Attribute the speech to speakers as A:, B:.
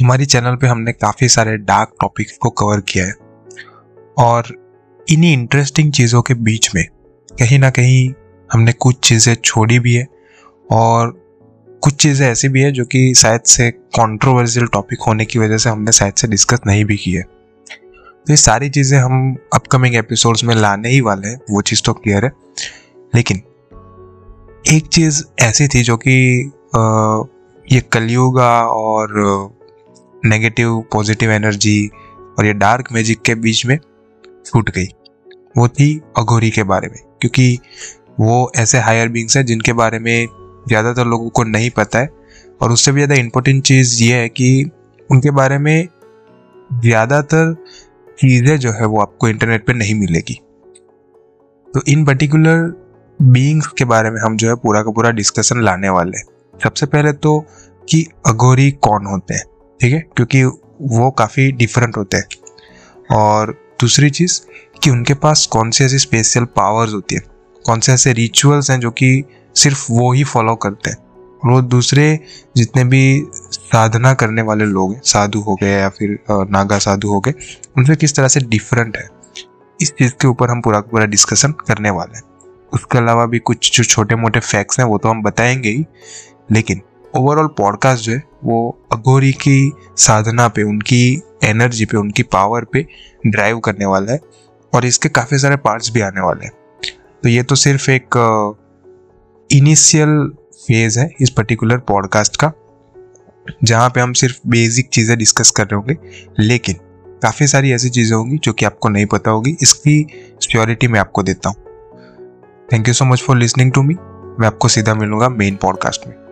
A: हमारी चैनल पे हमने काफ़ी सारे डार्क टॉपिक को कवर किया है। और इन्हीं इंटरेस्टिंग चीज़ों के बीच में कहीं ना कहीं हमने कुछ चीज़ें छोड़ी भी है और कुछ चीज़ें ऐसी भी है जो कि शायद से कंट्रोवर्शियल टॉपिक होने की वजह से हमने शायद से डिस्कस नहीं भी की है। तो ये सारी चीज़ें हम अपकमिंग एपिसोड्स में लाने ही वाले हैं, वो चीज़ तो क्लियर है। लेकिन एक चीज़ ऐसी थी जो कि ये कलयुगा और नेगेटिव पॉजिटिव एनर्जी और ये डार्क मैजिक के बीच में छूट गई। वो थी अघोरी के बारे में, क्योंकि वो ऐसे हायर बींग्स हैं जिनके बारे में ज़्यादातर लोगों को नहीं पता है। और उससे भी ज़्यादा इम्पोर्टेंट चीज़ ये है कि उनके बारे में ज़्यादातर चीज़ें जो है वो आपको इंटरनेट पे नहीं मिलेगी। तो इन पर्टिकुलर बींग्स के बारे में हम जो है पूरा का पूरा डिस्कशन लाने वाले हैं। सबसे पहले तो कि अघोरी कौन होते हैं? ठीक है? क्योंकि वो काफ़ी डिफरेंट होते हैं। और दूसरी चीज़ कि उनके पास कौन से ऐसी स्पेशल पावर्स होती है? कौन से ऐसे रिचुअल्स हैं जो कि सिर्फ़ वो ही फॉलो करते हैं? और वो दूसरे जितने भी साधना करने वाले लोग हैं, साधु हो गए या फिर नागा साधु हो गए, उनसे किस तरह से डिफरेंट है? इस चीज़ के ऊपर हम पूरा पूरा डिस्कशन करने वाले हैं। उसके अलावा भी कुछ जो छोटे मोटे फैक्ट्स हैं, वो तो हम बताएँगे ही, लेकिन ओवरऑल पॉडकास्ट जो है, वो अघोरी की साधना पे, उनकी एनर्जी पे, उनकी पावर पे ड्राइव करने वाला है और इसके काफ़ी सारे पार्ट्स भी आने वाले हैं। तो ये तो सिर्फ़ एक इनिशियल फ़ेज़ है इस पर्टिकुलर पॉडकास्ट का, जहाँ पे हम सिर्फ़ बेसिक चीज़ें डिस्कस कर रहे होंगे, लेकिन काफ़ी सारी ऐसी चीज़ें होंगी जो कि आपको नहीं पता होगी, इसकी सियोरिटी मैं आपको देता हूँ। Thank you so much for listening to me मैं आपको सीधा मिलूँगा मेन पॉडकास्ट में।